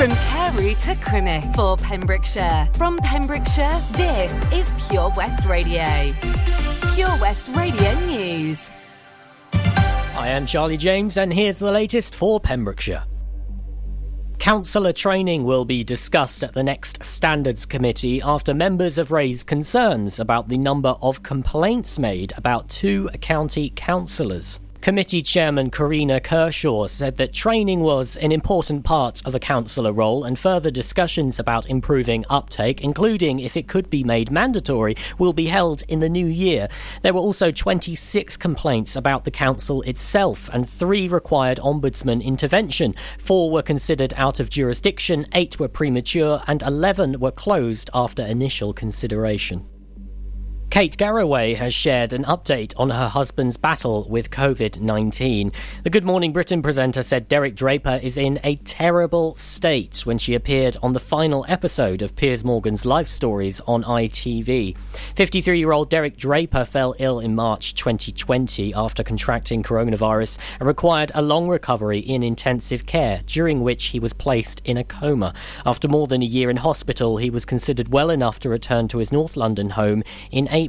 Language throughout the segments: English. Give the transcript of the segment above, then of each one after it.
From Carew to Crymych for Pembrokeshire. From Pembrokeshire, this is Pure West Radio. Pure West Radio News. I am Charlie James, and here's the latest for Pembrokeshire. Councillor training will be discussed at the next Standards Committee after members have raised concerns about the number of complaints made about two county councillors. Committee Chairman Karina Kershaw said that training was an important part of a councillor role and further discussions about improving uptake, including if it could be made mandatory, will be held in the new year. There were also 26 complaints about the council itself and three required ombudsman intervention. Four were considered out of jurisdiction, eight were premature, and 11 were closed after initial consideration. Kate Garraway has shared an update on her husband's battle with COVID 19. The Good Morning Britain presenter said Derek Draper is in a terrible state when she appeared on the final episode of Piers Morgan's Life Stories on ITV. 53 year old Derek Draper fell ill in March 2020 after contracting coronavirus and required a long recovery in intensive care, during which he was placed in a coma. After more than a year in hospital, he was considered well enough to return to his North London home in April.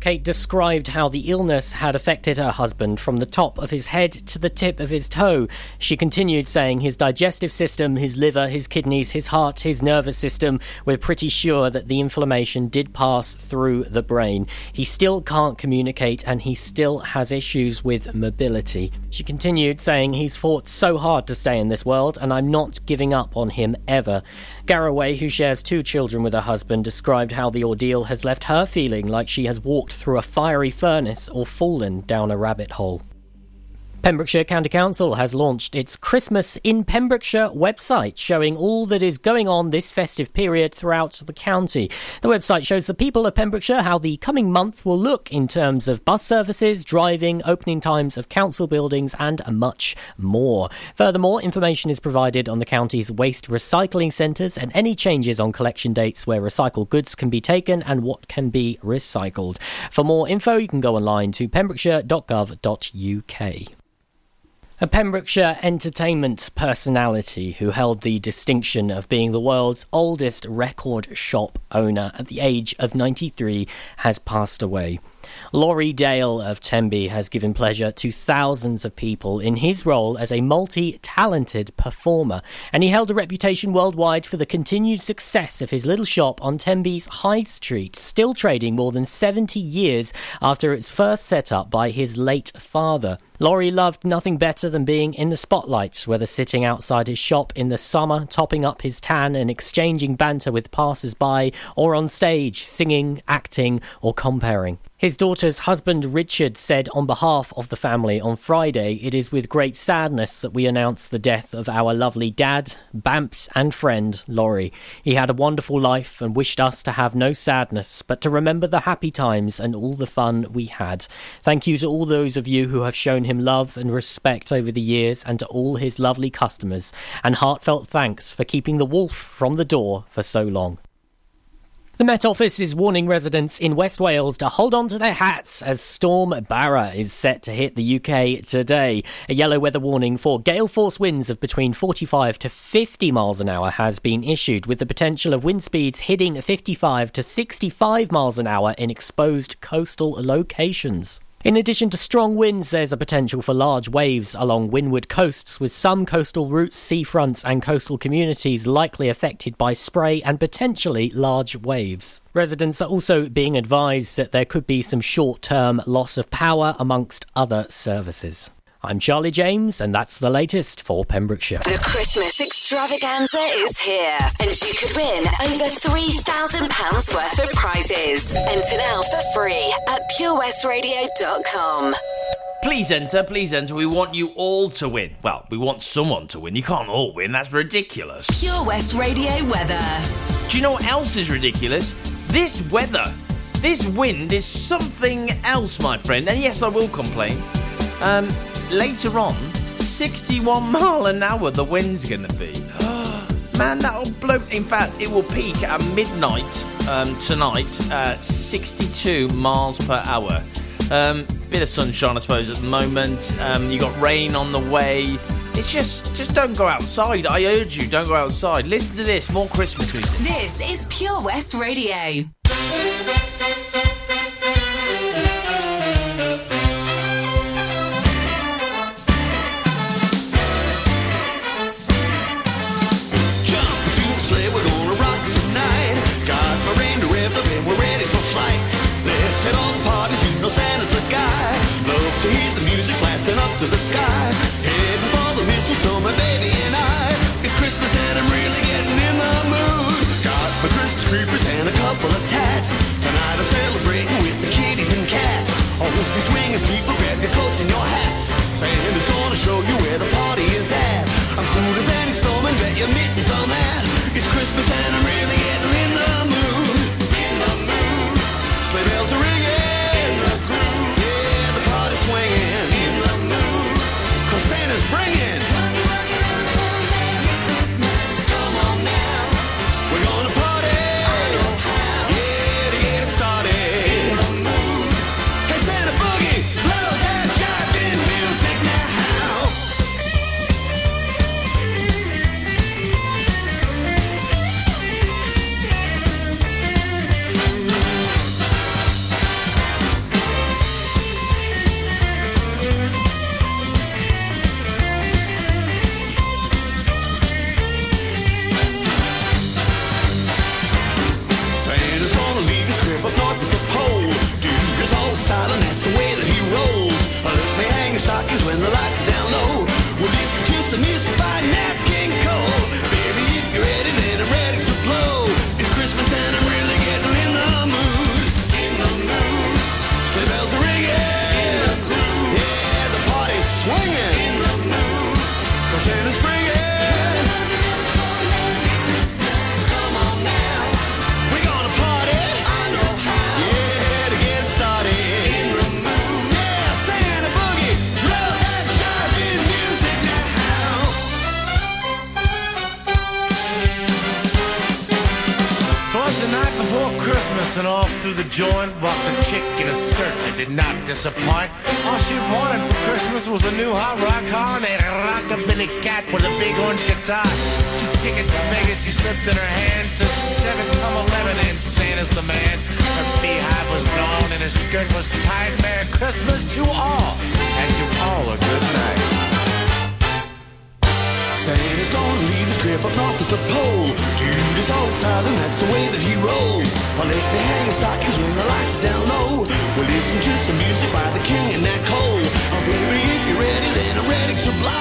Kate described how the illness had affected her husband from the top of his head to the tip of his toe. She continued saying his digestive system, his liver, his kidneys, his heart, his nervous system, we're pretty sure that the inflammation did pass through the brain. He still can't communicate and he still has issues with mobility. She continued saying he's fought so hard to stay in this world and I'm not giving up on him ever. Garraway, who shares two children with her husband, described how the ordeal has left her feeling like she has walked through a fiery furnace or fallen down a rabbit hole. Pembrokeshire County Council has launched its Christmas in Pembrokeshire website, showing all that is going on this festive period throughout the county. The website shows the people of Pembrokeshire how the coming month will look in terms of bus services, driving, opening times of council buildings, and much more. Furthermore, information is provided on the county's waste recycling centres and any changes on collection dates where recycled goods can be taken and what can be recycled. For more info, you can go online to pembrokeshire.gov.uk. A Pembrokeshire entertainment personality who held the distinction of being the world's oldest record shop owner at the age of 93 has passed away. Laurie Dale of Tenby has given pleasure to thousands of people in his role as a multi talented performer, and he held a reputation worldwide for the continued success of his little shop on Tenby's High Street, still trading more than 70 years after its first set up by his late father. Laurie loved nothing better than being in the spotlights, whether sitting outside his shop in the summer, topping up his tan and exchanging banter with passers by, or on stage, singing, acting, or comparing. His daughter's husband Richard said on behalf of the family on Friday, It is with great sadness that we announce the death of our lovely dad, Bamps, and friend, Laurie. He had a wonderful life and wished us to have no sadness, but to remember the happy times and all the fun we had. Thank you to all those of you who have shown him love and respect over the years, and to all his lovely customers, and heartfelt thanks for keeping the wolf from the door for so long. The Met Office is warning residents in West Wales to hold on to their hats as Storm Barra is set to hit the UK today. A yellow weather warning for gale force winds of between 45 to 50 miles an hour has been issued, with the potential of wind speeds hitting 55 to 65 miles an hour in exposed coastal locations. In addition to strong winds, there's a potential for large waves along windward coasts, with some coastal routes, seafronts, and coastal communities likely affected by spray and potentially large waves. Residents are also being advised that there could be some short term loss of power amongst other services. I'm Charlie James, and that's the latest for Pembrokeshire. The Christmas extravaganza is here, and you could win over £3,000 worth of prizes. Enter now for free at purewestradio.com. Please enter, please enter. We want you all to win. Well, we want someone to win. You can't all win, that's ridiculous. Pure West Radio weather. Do you know what else is ridiculous? This weather. This wind is something else, my friend. And yes, I will complain. Um, later on, 61 mile an hour the wind's going to be. Man, that'll blow. In fact, it will peak at midnight um, tonight at 62 miles per hour. Um, bit of sunshine, I suppose, at the moment. Um, you got rain on the way. It's just, just don't go outside. I urge you, don't go outside. Listen to this, more Christmas music. This is Pure West Radio. Uncle Santa's the guy. Love to hear the music blasting up to the sky. Heading for the mistletoe, my baby and I. It's Christmas and I'm really getting in the mood. Got my Christmas creepers and a couple of tats. cat with a big orange guitar. Two tickets to Vegas he slipped in her hand. Says 7 come 11 and Santa's the man. Her beehive was blown and her skirt was tied. Merry Christmas to all and to all a good night. Santa's gonna leave his grip up north at the pole. Dude is old style and that's the way that he rolls. Well, let me hang his stockings when the lights are down low. We'll listen to some music by the king and that cold. Oh, baby, if you're ready, then I'm ready to blow.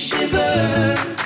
Shiver.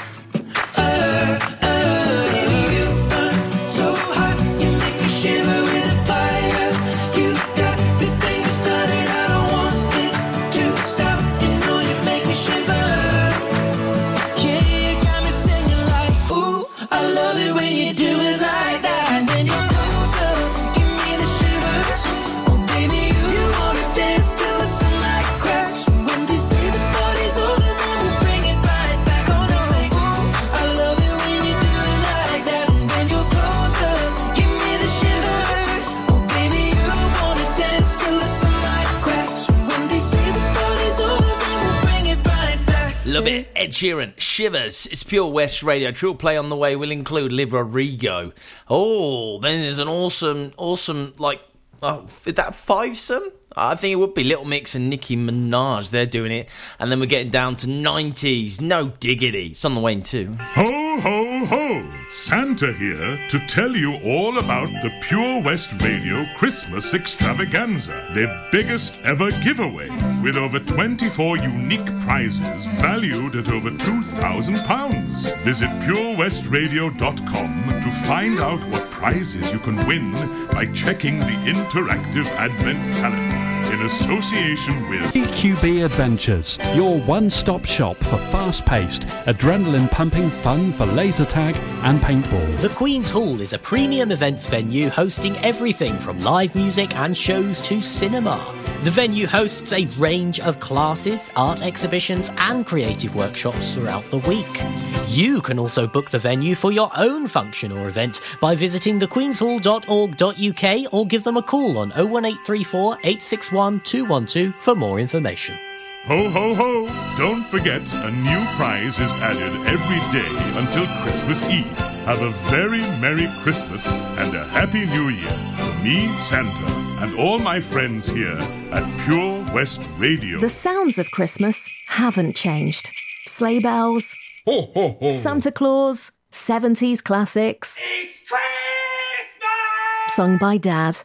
Ed Sheeran, Shivers. It's Pure West Radio. True play on the way will include Liv Rodrigo. Oh, then there's an awesome, awesome, like, oh, is that fivesome? I think it would be Little Mix and Nicki Minaj. They're doing it. And then we're getting down to 90s. No diggity. It's on the way too. Ho, ho, ho! Santa here to tell you all about the Pure West Radio Christmas Extravaganza, their biggest ever giveaway, with over 24 unique prizes valued at over £2,000. Visit purewestradio.com to find out what prizes you can win by checking the interactive Advent calendar in association with EQB Adventures, your one stop shop for fast paced, adrenaline pumping fun for laser tag and paintball. The Queen's Hall is a premium events venue hosting everything from live music and shows to cinema. The venue hosts a range of classes, art exhibitions, and creative workshops throughout the week. You can also book the venue for your own function or event by visiting thequeenshall.org.uk or give them a call on 01834 861 212 for more information. Ho, ho, ho! Don't forget, a new prize is added every day until Christmas Eve. Have a very Merry Christmas and a Happy New Year from me, Santa, and all my friends here at Pure West Radio. The sounds of Christmas haven't changed. Sleigh bells, Ho, ho, ho! Santa Claus, 70s classics. It's Christmas! Sung by Dad.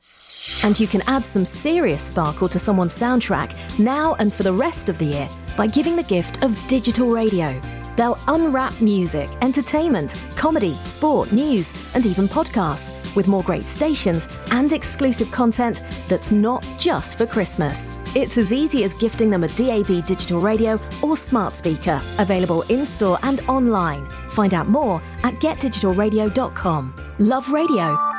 And you can add some serious sparkle to someone's soundtrack now and for the rest of the year by giving the gift of digital radio. They'll unwrap music, entertainment, comedy, sport, news, and even podcasts with more great stations and exclusive content that's not just for Christmas. It's as easy as gifting them a DAB digital radio or smart speaker, available in store and online. Find out more at getdigitalradio.com. Love radio.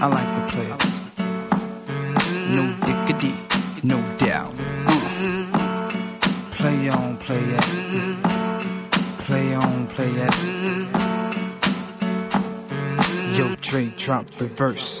I like the players. No diggity, no doubt. Play on, play it. Play on, play it. Yo, Trey, drop the verse.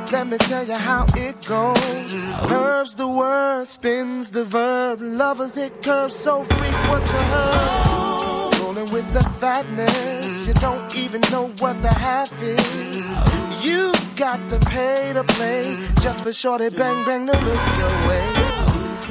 Let me tell you how it goes. Curves the word, spins the verb. Lovers it curves so frequent you heard. Rolling with the fatness, you don't even know what the half is. You got to pay to play just for shorty bang bang to look your way.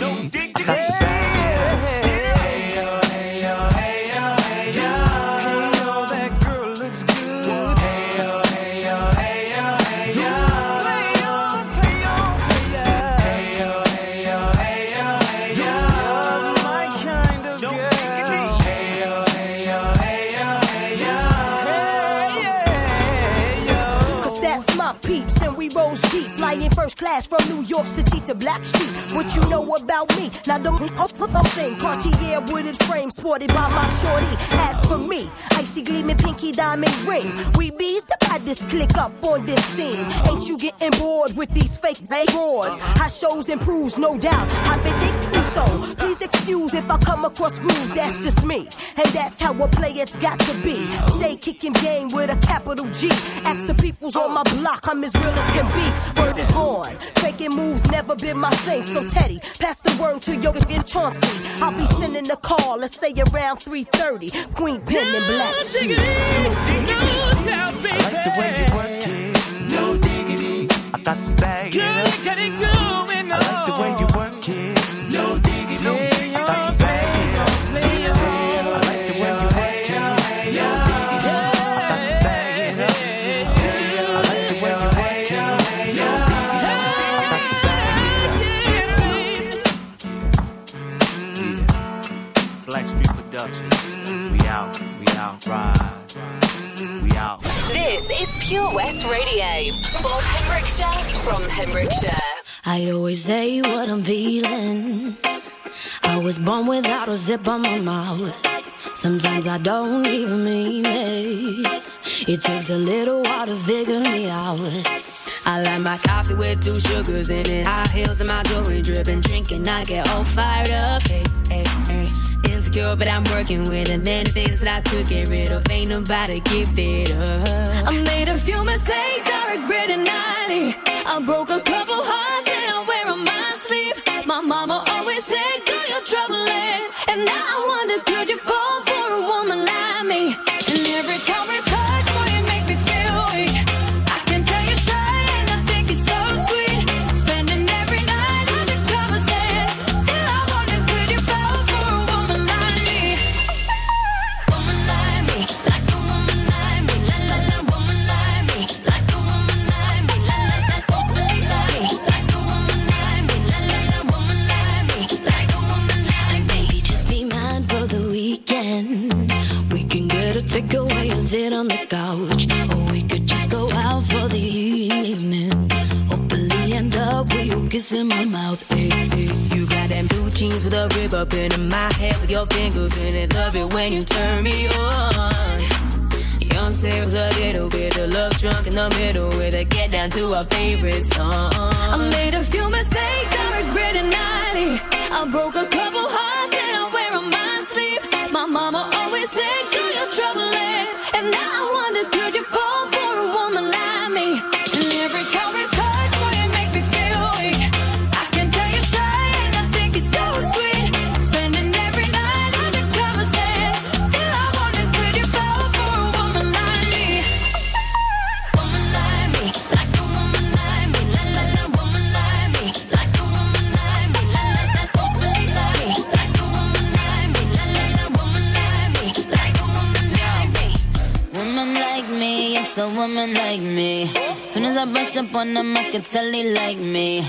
To bag it from New York City to Blackstreet. What you know about me? Now don't be off for the thing. Cartier wooded frame sported by my shorty. As for me, icy gleaming pinky diamond ring. We bees the baddest click up on this scene. Ain't you getting bored with these fake broads? High shows improves, no doubt. I've been so. Please excuse if I come across rude, that's just me. And that's how a player's got to be. Stay kicking game with a capital G. Ask the peoples on my block, I'm as real as can be. Word is born. Faking moves never been my thing. So Teddy, pass the word to Yoga and Chauncey. I'll be sending a call, let's say around 3:30. Queen Pen and Black Shoes. I like the way you work it. No diggity. I got to bag it up. I like Pure West Radio for Pembrokeshire from Pembrokeshire. I always say what I'm feeling. I was born without a zip on my mouth. Sometimes I don't even mean it. It takes a little while to figure me out. I like my coffee with two sugars in it. High heels and my jewelry dripping. Drinking, I get all fired up. Hey, hey, hey. Insecure, but I'm working with it. Many things that I could get rid of. Ain't nobody give it up. I made a few mistakes, I regret it nightly. I broke a couple hearts and I wear on my sleeve. My mama always said, do your troubling. And now I wonder, could you beach, or we could just go out for the evening. Hopefully end up with you kissing my mouth. Hey, hey. You got them blue jeans with a rib up in my head with your fingers in it. Love it when you turn me on. Beyonce with a little bit of love drunk in the middle with a get down to our favorite song. I made a few mistakes, I regret it nightly. I broke a couple hearts and I wear on my sleeve. My mama always said, do your trouble. And now I wonder, could you woman like me. Soon as I brush up on them, I can tell they like me.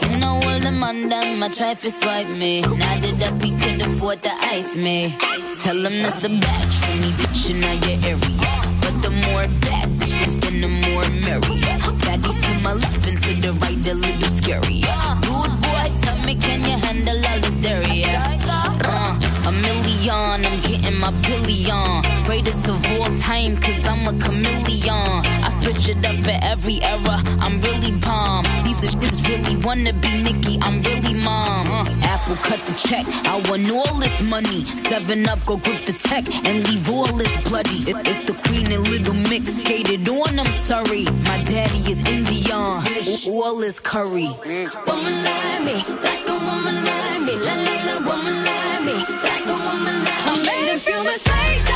You know all the on them, try to swipe me. Now that up, he could afford to ice me. Tell him that's a batch for me, bitch, in your area. But the more bad bitch then the more merry. Baddies to my left and to the right, a little scary. Dude, boy, tell me, can you handle all this dairy? A million, I'm getting my billion. Greatest of all time, cause I'm a chameleon. I switch it up for every era, I'm really bomb. These bitches really wanna be Nicki, I'm really mom. Uh, Apple cut the check, I want all this money. Seven up, go grip the tech and leave all this bloody. It- it's the queen and little mix skated on, I'm sorry. My daddy is Indian, all is curry. Woman like me, like a woman like me, la la la, woman like mistakes,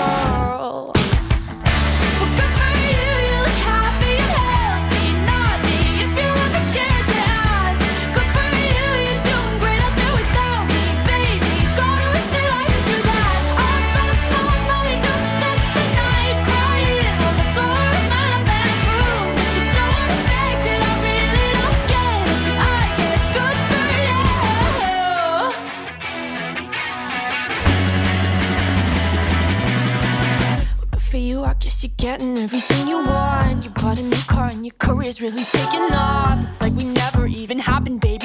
You're getting everything you want. You bought a new car and your career's really taking off. It's like we never even happened, baby.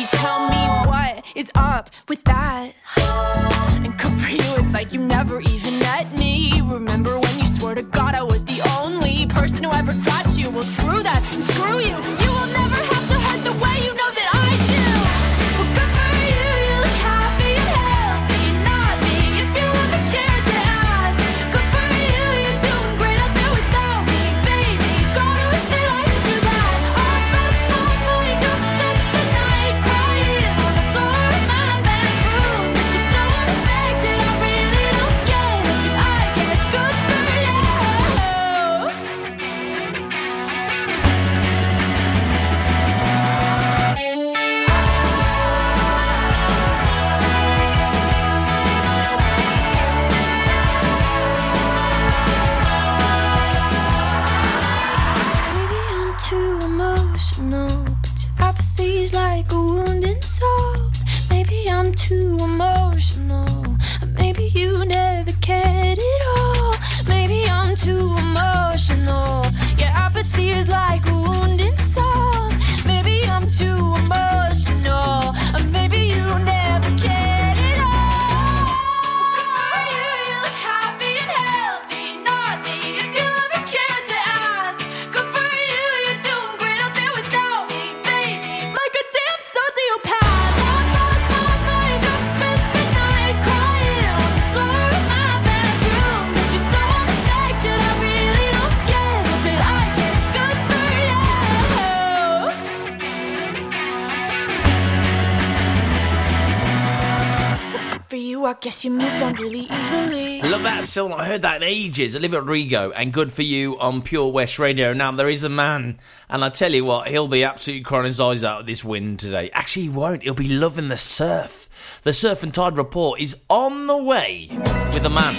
for you. I guess you moved on really easily. I love that song. I heard that in ages. Olivia Rodrigo and Good For You on Pure West Radio. Now, there is a man, and I tell you what, he'll be absolutely crying his eyes out at this win today. Actually, he won't. He'll be loving the surf. The Surf and Tide Report is on the way with a man.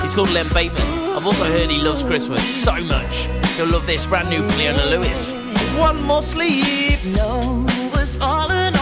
He's called Len Bateman. I've also heard he loves Christmas so much. He'll love this brand new from Leona Lewis. One more sleep. Snow was falling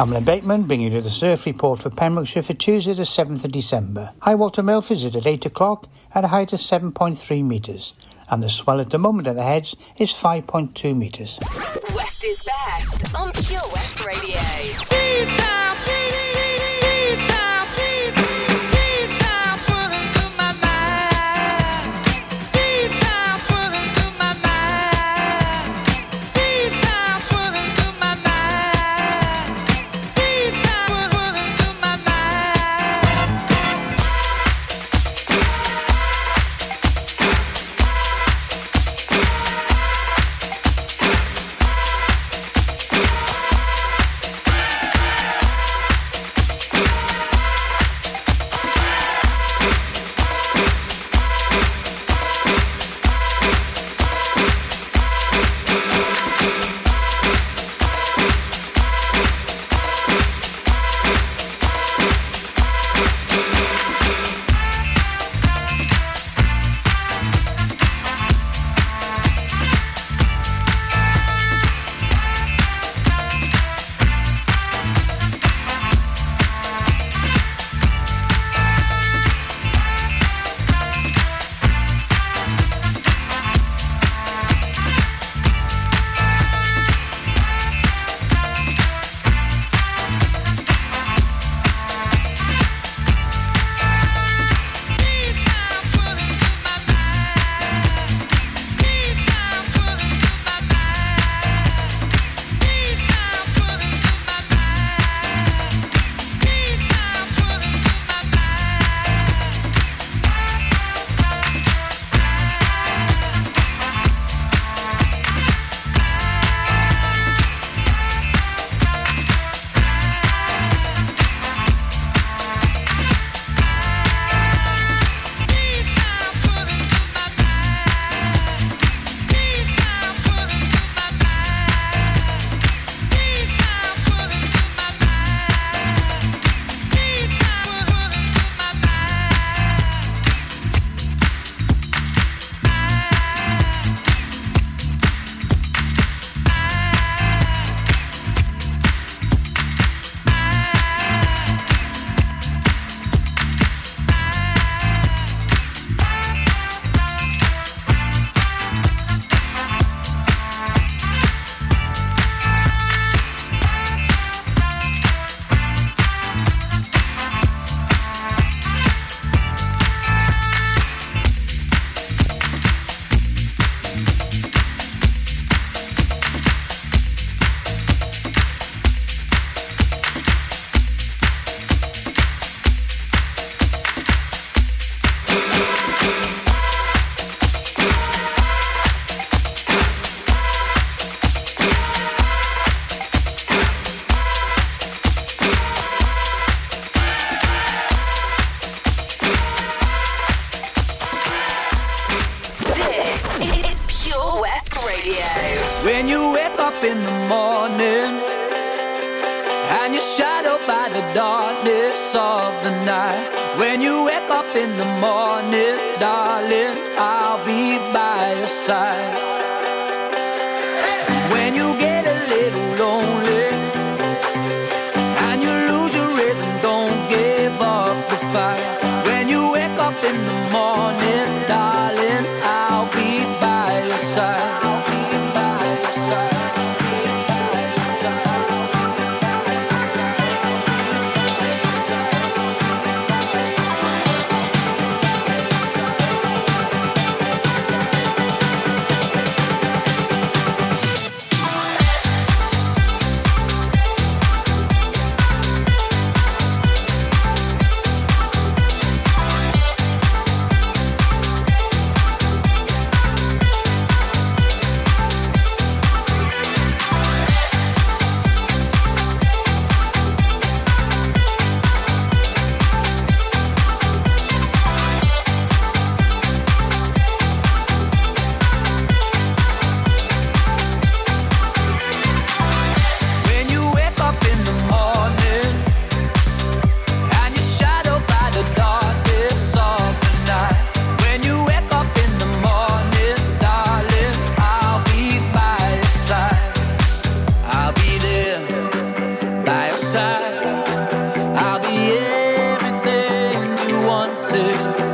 I'm Len Bateman bringing you the surf report for Pembrokeshire for Tuesday the 7th of December. High water Milford is at 8 o'clock at a height of 7.3 metres and the swell at the moment at the heads is 5.2 metres. West is best on Pure West Radio. When you wake up in the morning, darling, I'll be by your side. When you get a little lonely wanted.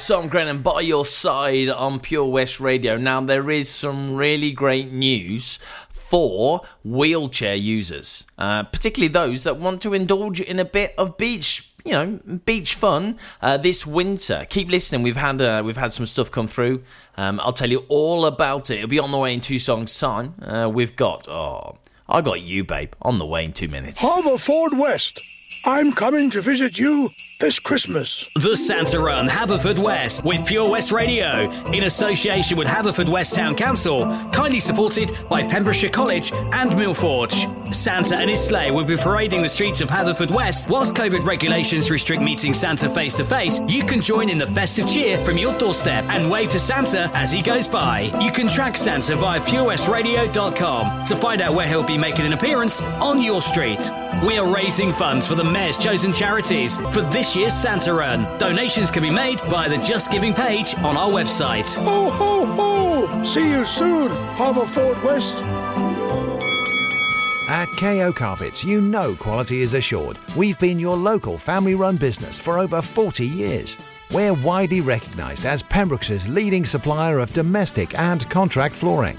Harris, Tom Grennan by your side on Pure West Radio. Now, there is some really great news for wheelchair users, uh, particularly those that want to indulge in a bit of beach. You know, beach fun uh, this winter. Keep listening. We've had uh, we've had some stuff come through. Um, I'll tell you all about it. It'll be on the way in two songs' time. Uh, we've got oh, I got you, babe, on the way in two minutes. Haverford West. I'm coming to visit you this Christmas. The Santa Run Haverford West with Pure West Radio in association with Haverford West Town Council, kindly supported by Pembrokeshire College and Millforge. Santa and his sleigh will be parading the streets of Haverford West. Whilst COVID regulations restrict meeting Santa face to face, you can join in the festive cheer from your doorstep and wave to Santa as he goes by. You can track Santa via purewestradio.com to find out where he'll be making an appearance on your street. We are raising funds for the Mayor's chosen charities for this year's Santa Run. Donations can be made via the Just Giving page on our website. Ho, ho, ho! See you soon, Haverford West. At KO Carpets, you know quality is assured. We've been your local family run business for over 40 years. We're widely recognised as Pembroke's leading supplier of domestic and contract flooring.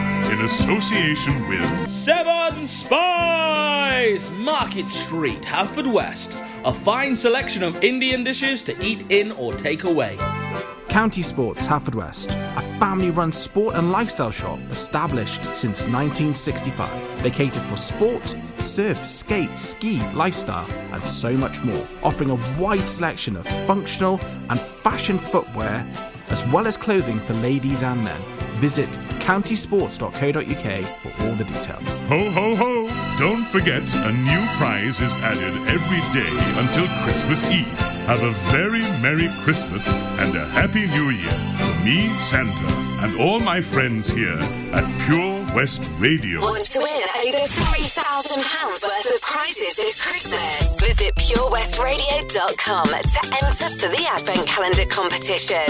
in association with Seven Spies! Market Street, Haverford West. A fine selection of Indian dishes to eat in or take away. County Sports Haverford West, a family run sport and lifestyle shop established since 1965. They cater for sport, surf, skate, ski, lifestyle, and so much more, offering a wide selection of functional and fashion footwear, as well as clothing for ladies and men. Visit countysports.co.uk for all the details. Ho ho ho! Don't forget, a new prize is added every day until Christmas Eve. Have a very Merry Christmas and a Happy New Year from me, Santa, and all my friends here at Pure West Radio. Want to win over £3,000 worth of prizes this Christmas? Visit purewestradio.com to enter for the Advent Calendar competition.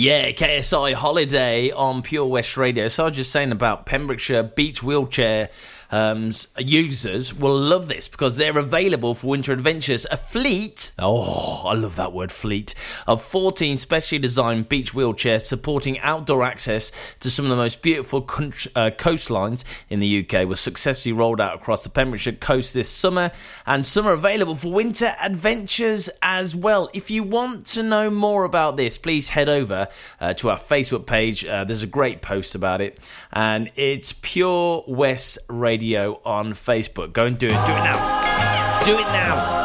Yeah, KSI Holiday on Pure West Radio. So I was just saying about Pembrokeshire beach wheelchair um, users will love this because they're available for winter adventures. A fleet, oh, I love that word fleet, of 14 specially designed beach wheelchairs supporting outdoor access to some of the most beautiful country, uh, coastlines in the UK was successfully rolled out across the Pembrokeshire coast this summer, and some are available for winter adventures as well. If you want to know more about this, please head over uh, to our Facebook page. Uh, there's a great post about it, and it's Pure West Radio on Facebook. Go and do it. Do it now. Do it now.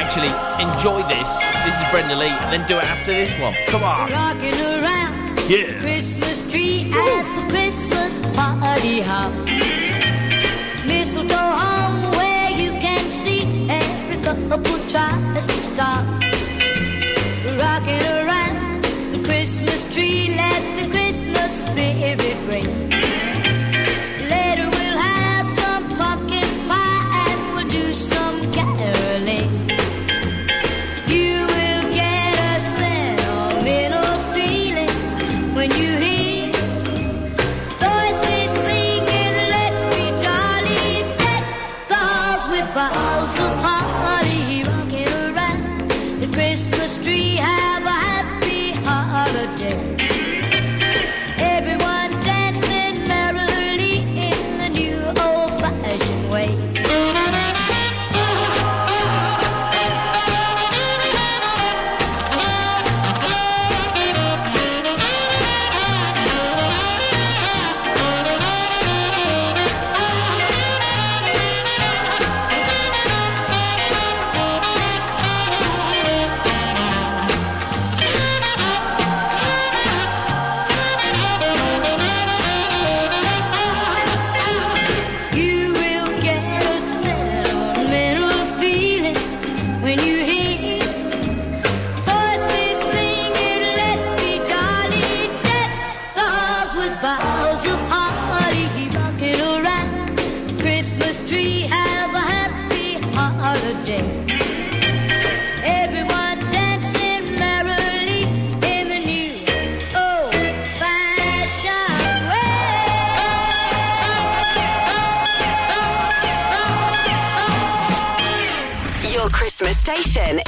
Actually, enjoy this. This is Brenda Lee, and then do it after this one. Come on. Rocking around Yeah. the Christmas tree at the Christmas party hop. Mistletoe home where you can see every couple tries to stop. Rocking around the Christmas tree, let the Christmas spirit ring.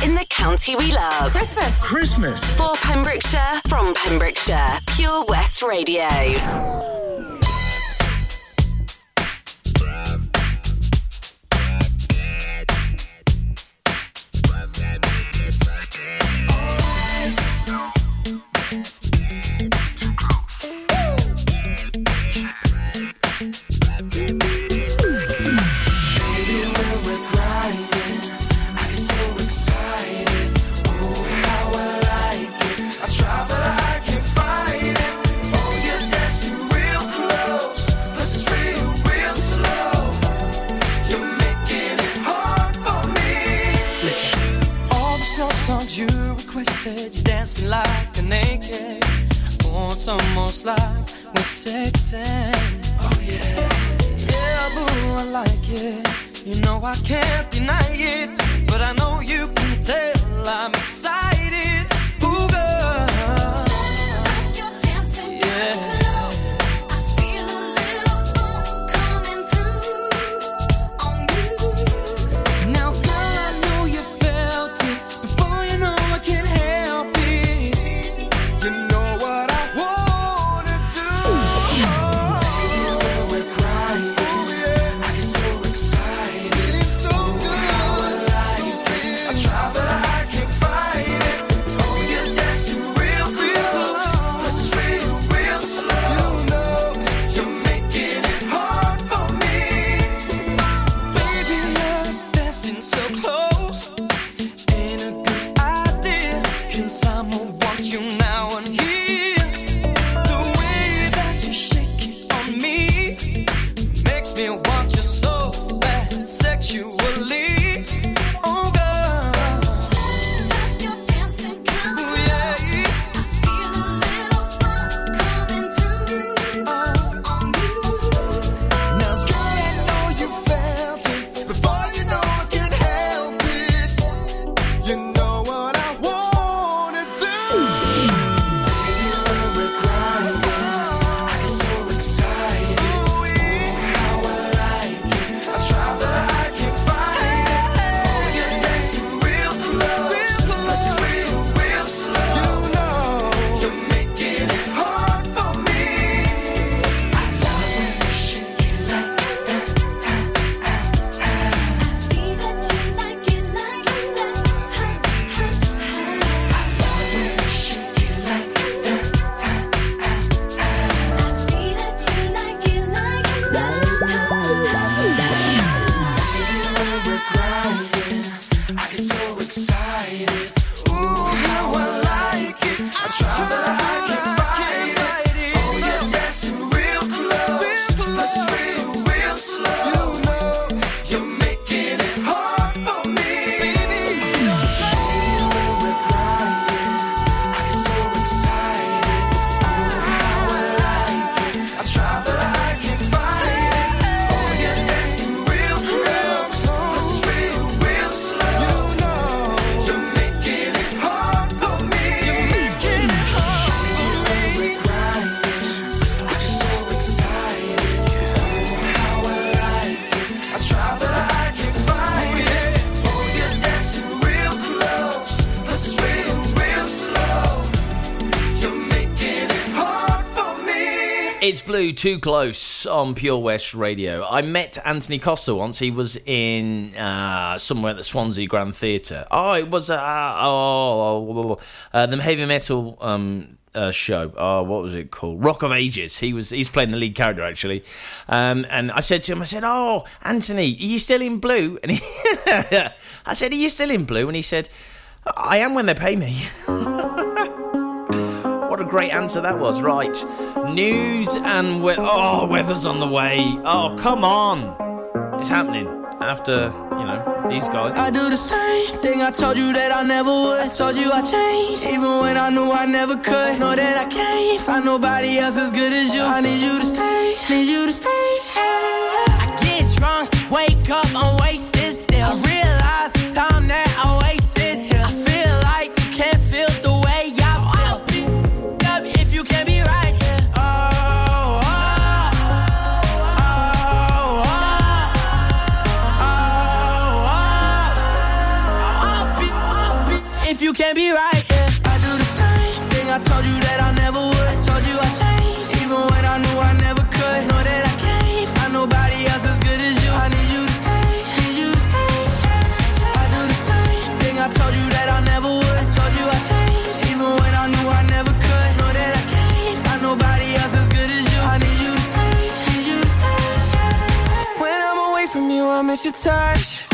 in the county we love. Christmas. Christmas. For Pembrokeshire, from Pembrokeshire, Pure West Radio. Blue Too Close on Pure West Radio. I met Anthony Costa once. He was in uh, somewhere at the Swansea Grand Theatre. Oh, it was uh, oh, uh, the heavy metal um, uh, show. Oh, what was it called? Rock of Ages. He was he's playing the lead character actually. Um, and I said to him, I said, "Oh, Anthony, are you still in blue?" And he, I said, "Are you still in blue?" And he said, "I am when they pay me." What a great answer that was. Right. News and we- oh, weather's on the way. Oh, come on. It's happening after, you know, these guys. I do the same thing I told you that I never would. I told you I changed, even when I knew I never could. Know that I can't find nobody else as good as you. I need you to stay, need you to stay. I get drunk, wake up, I'm wasted still. I realize the time that miss your touch.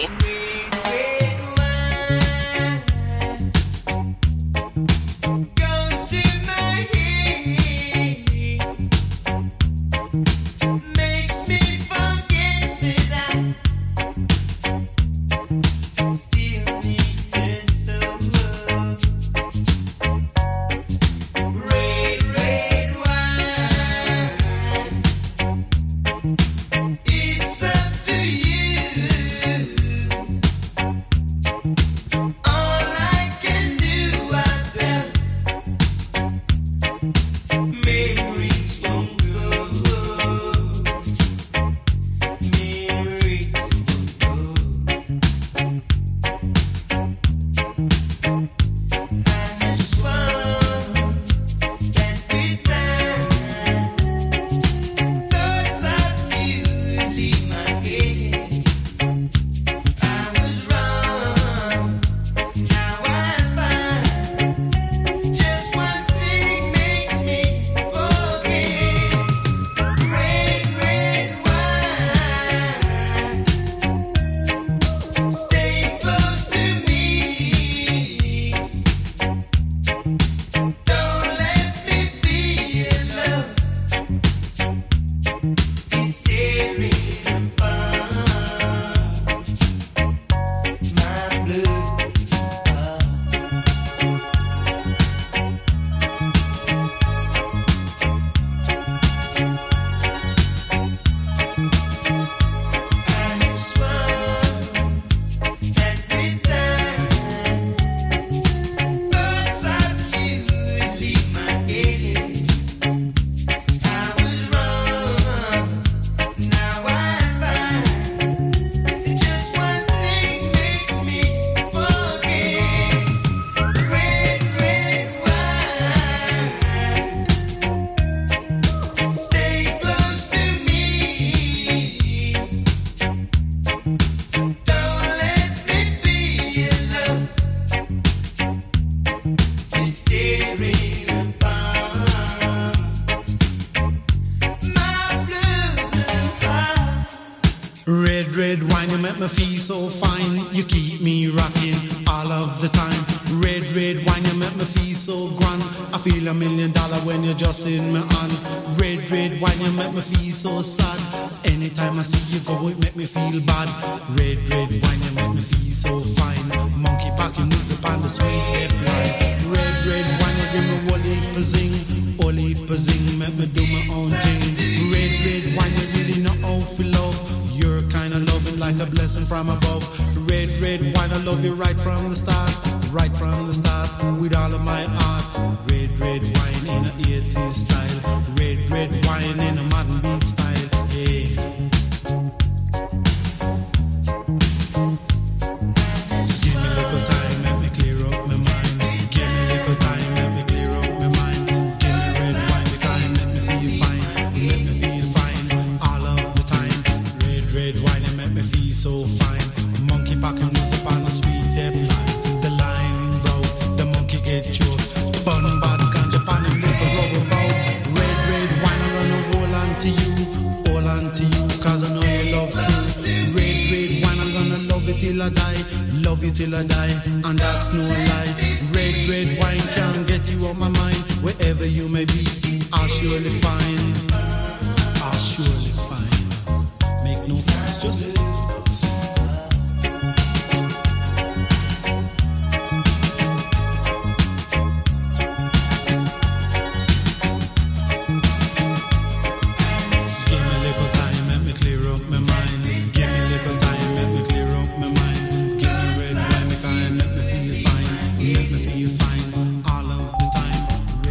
you make me feel so fine. You keep me rocking all of the time. Red, red wine, you make me feel so grand. I feel a million dollar when you're just in my hand. Red, red wine, you make me feel so sad. Anytime I see you go, it make me feel bad. Red, red wine, you make me feel so fine. Monkey packing music on the sweet head wine. Red, red wine, you give me wally pazing, wally pazing. make me do my own thing. Red, red wine. The blessing from above. Red, red wine, I love you right from the start, right from the start, with all of my heart. Red, red wine in a 80s style, red, red wine in a modern beat. till I die, and that's no lie. Red, red wine can get you on my mind. Wherever you may be, I'll surely find. I'll surely find. Make no fuss, just.